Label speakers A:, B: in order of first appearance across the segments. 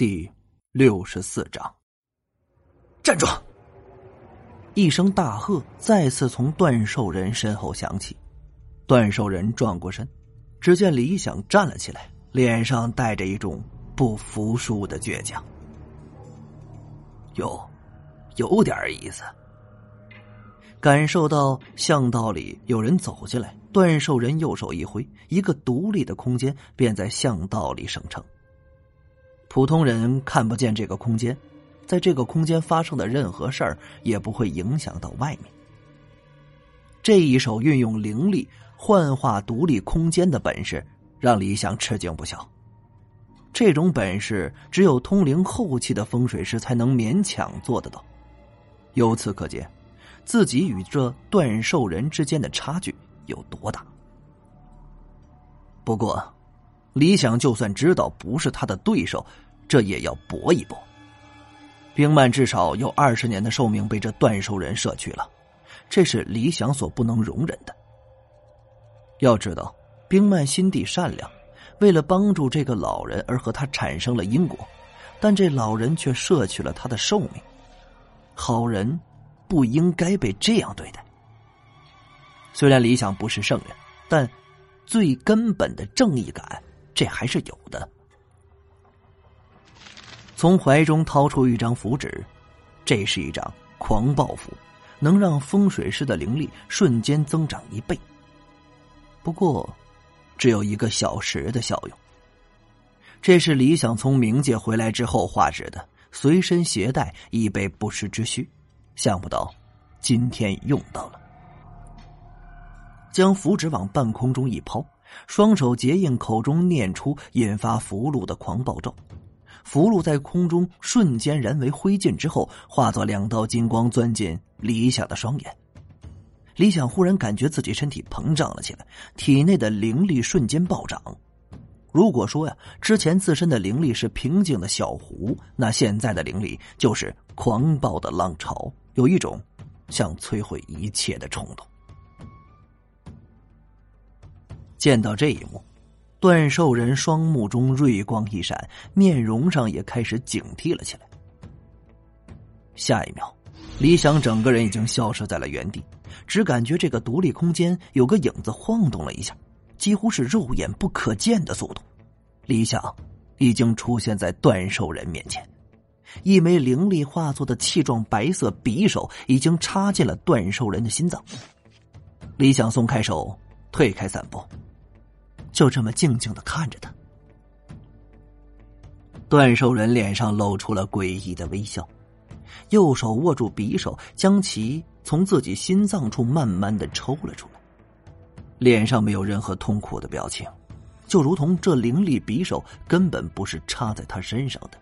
A: 第六十四章，
B: 站住！
A: 一声大喝再次从段寿人身后响起。段寿人转过身，只见李想站了起来，脸上带着一种不服输的倔强。
B: 有，有点意思。
A: 感受到巷道里有人走进来，段寿人右手一挥，一个独立的空间便在巷道里生成。普通人看不见这个空间，在这个空间发生的任何事儿也不会影响到外面。这一手运用灵力幻化独立空间的本事，让李想吃惊不小。这种本事只有通灵后期的风水师才能勉强做得到。由此可见，自己与这断寿人之间的差距有多大。不过。李想就算知道不是他的对手，这也要搏一搏。冰曼至少有二十年的寿命被这断寿人摄去了，这是李想所不能容忍的。要知道，冰曼心地善良，为了帮助这个老人而和他产生了因果，但这老人却摄取了他的寿命。好人不应该被这样对待。虽然李想不是圣人，但最根本的正义感。这还是有的。从怀中掏出一张符纸，这是一张狂暴符，能让风水师的灵力瞬间增长一倍。不过，只有一个小时的效用。这是李想从冥界回来之后画纸的，随身携带以备不时之需。想不到今天用到了，将符纸往半空中一抛。双手结印，口中念出引发符箓的狂暴咒，符箓在空中瞬间燃为灰烬，之后化作两道金光钻进李想的双眼。李想忽然感觉自己身体膨胀了起来，体内的灵力瞬间暴涨。如果说呀，之前自身的灵力是平静的小湖，那现在的灵力就是狂暴的浪潮，有一种想摧毁一切的冲动。见到这一幕，段寿人双目中锐光一闪，面容上也开始警惕了起来。下一秒，李想整个人已经消失在了原地，只感觉这个独立空间有个影子晃动了一下，几乎是肉眼不可见的速度。李想已经出现在段寿人面前，一枚灵力化作的气状白色匕首已经插进了段寿人的心脏。李想松开手，退开三步。就这么静静的看着他，段寿人脸上露出了诡异的微笑，右手握住匕首，将其从自己心脏处慢慢的抽了出来，脸上没有任何痛苦的表情，就如同这凌厉匕首根本不是插在他身上的。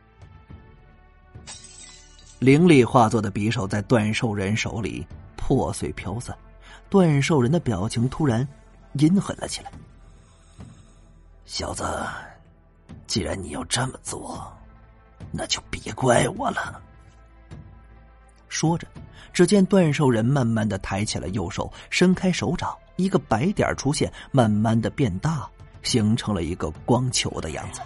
A: 灵力化作的匕首在段寿人手里破碎飘散，段寿人的表情突然阴狠了起来。
B: 小子，既然你要这么做，那就别怪我了。
A: 说着，只见段寿人慢慢的抬起了右手，伸开手掌，一个白点出现，慢慢的变大，形成了一个光球的样子。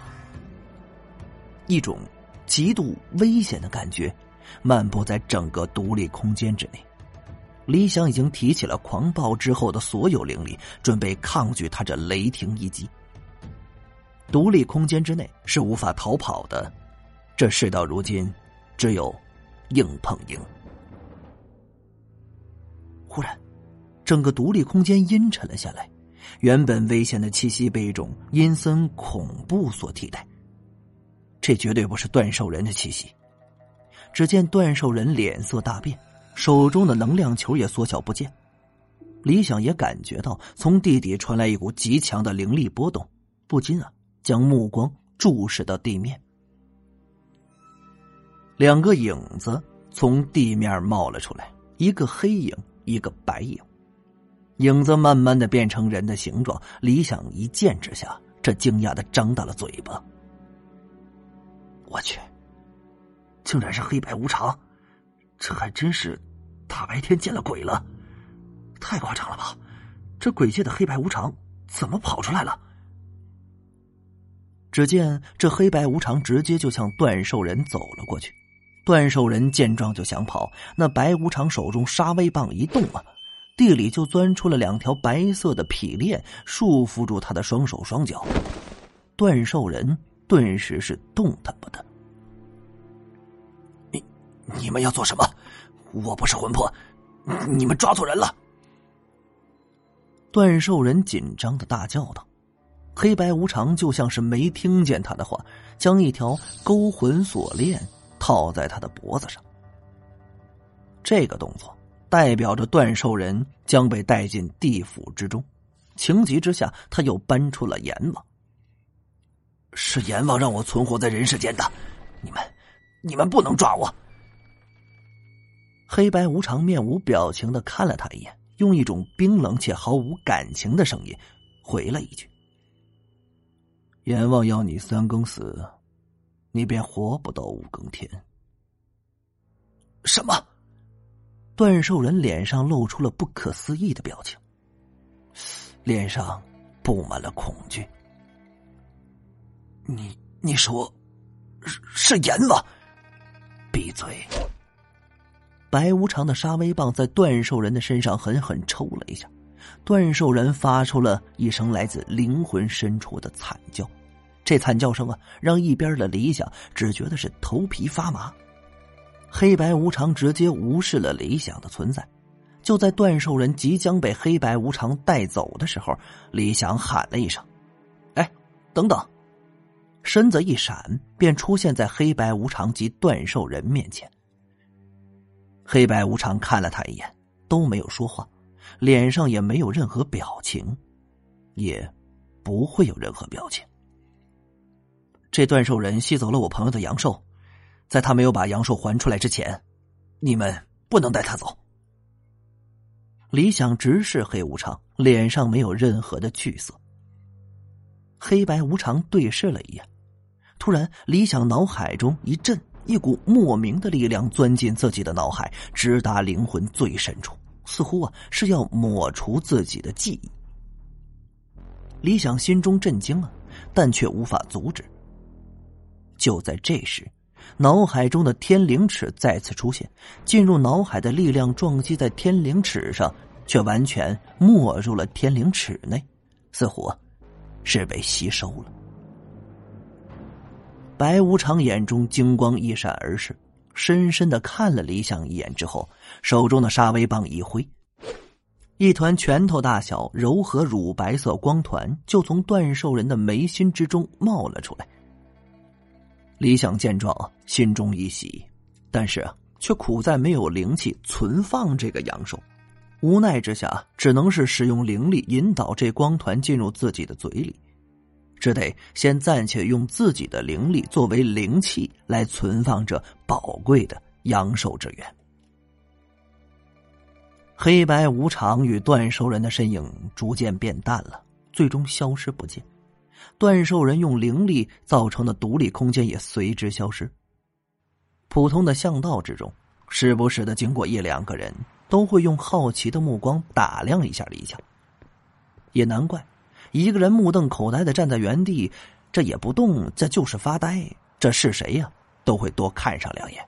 A: 一种极度危险的感觉漫步在整个独立空间之内。李想已经提起了狂暴之后的所有灵力，准备抗拒他这雷霆一击。独立空间之内是无法逃跑的，这事到如今，只有硬碰硬。忽然，整个独立空间阴沉了下来，原本危险的气息被一种阴森恐怖所替代。这绝对不是断手人的气息。只见断手人脸色大变，手中的能量球也缩小不见。李想也感觉到从地底传来一股极强的灵力波动，不禁啊。将目光注视到地面，两个影子从地面冒了出来，一个黑影，一个白影。影子慢慢的变成人的形状，李想一见之下，这惊讶的张大了嘴巴。
B: 我去，竟然是黑白无常，这还真是大白天见了鬼了，太夸张了吧？这鬼界的黑白无常怎么跑出来了？
A: 只见这黑白无常直接就向段寿人走了过去。段寿人见状就想跑，那白无常手中杀威棒一动啊，地里就钻出了两条白色的匹链，束缚住他的双手双脚。段寿人顿时是动弹不得。
B: 你你们要做什么？我不是魂魄，你们抓错人了！
A: 段寿人紧张的大叫道。黑白无常就像是没听见他的话，将一条勾魂锁链套在他的脖子上。这个动作代表着断寿人将被带进地府之中。情急之下，他又搬出了阎王。
B: 是阎王让我存活在人世间的，你们，你们不能抓我！
A: 黑白无常面无表情的看了他一眼，用一种冰冷且毫无感情的声音回了一句。阎王要你三更死，你便活不到五更天。
B: 什么？
A: 段寿人脸上露出了不可思议的表情，脸上布满了恐惧。
B: 你你说是是阎王？闭嘴！
A: 白无常的杀威棒在段寿人的身上狠狠抽了一下。段寿人发出了一声来自灵魂深处的惨叫，这惨叫声啊，让一边的李想只觉得是头皮发麻。黑白无常直接无视了李想的存在。就在段寿人即将被黑白无常带走的时候，李想喊了一声：“哎，等等！”身子一闪，便出现在黑白无常及段寿人面前。黑白无常看了他一眼，都没有说话。脸上也没有任何表情，也不会有任何表情。这段兽人吸走了我朋友的阳寿，在他没有把阳寿还出来之前，你们不能带他走。李想直视黑无常，脸上没有任何的惧色。黑白无常对视了一眼，突然，李想脑海中一震，一股莫名的力量钻进自己的脑海，直达灵魂最深处。似乎啊是要抹除自己的记忆。李想心中震惊啊，但却无法阻止。就在这时，脑海中的天灵尺再次出现，进入脑海的力量撞击在天灵尺上，却完全没入了天灵尺内，似乎是被吸收了。白无常眼中金光一闪而逝。深深的看了李想一眼之后，手中的沙威棒一挥，一团拳头大小、柔和乳白色光团就从段寿人的眉心之中冒了出来。李想见状，心中一喜，但是却苦在没有灵气存放这个阳寿，无奈之下，只能是使用灵力引导这光团进入自己的嘴里。只得先暂且用自己的灵力作为灵气来存放这宝贵的阳寿之源。黑白无常与段寿人的身影逐渐变淡了，最终消失不见。段寿人用灵力造成的独立空间也随之消失。普通的巷道之中，时不时的经过一两个人，都会用好奇的目光打量一下李强。也难怪。一个人目瞪口呆的站在原地，这也不动，这就是发呆。这是谁呀？都会多看上两眼。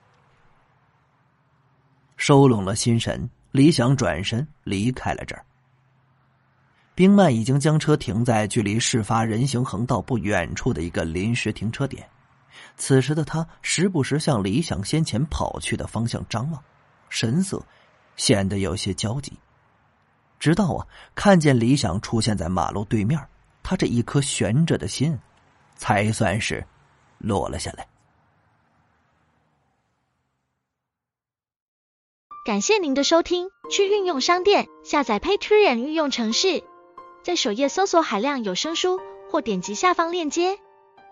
A: 收拢了心神，李想转身离开了这儿。冰曼已经将车停在距离事发人行横道不远处的一个临时停车点。此时的他时不时向李想先前跑去的方向张望，神色显得有些焦急。直到啊，看见李想出现在马路对面，他这一颗悬着的心，才算是落了下来。
C: 感谢您的收听，去运用商店下载 Patreon 运用城市，在首页搜索海量有声书，或点击下方链接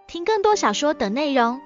C: 听更多小说等内容。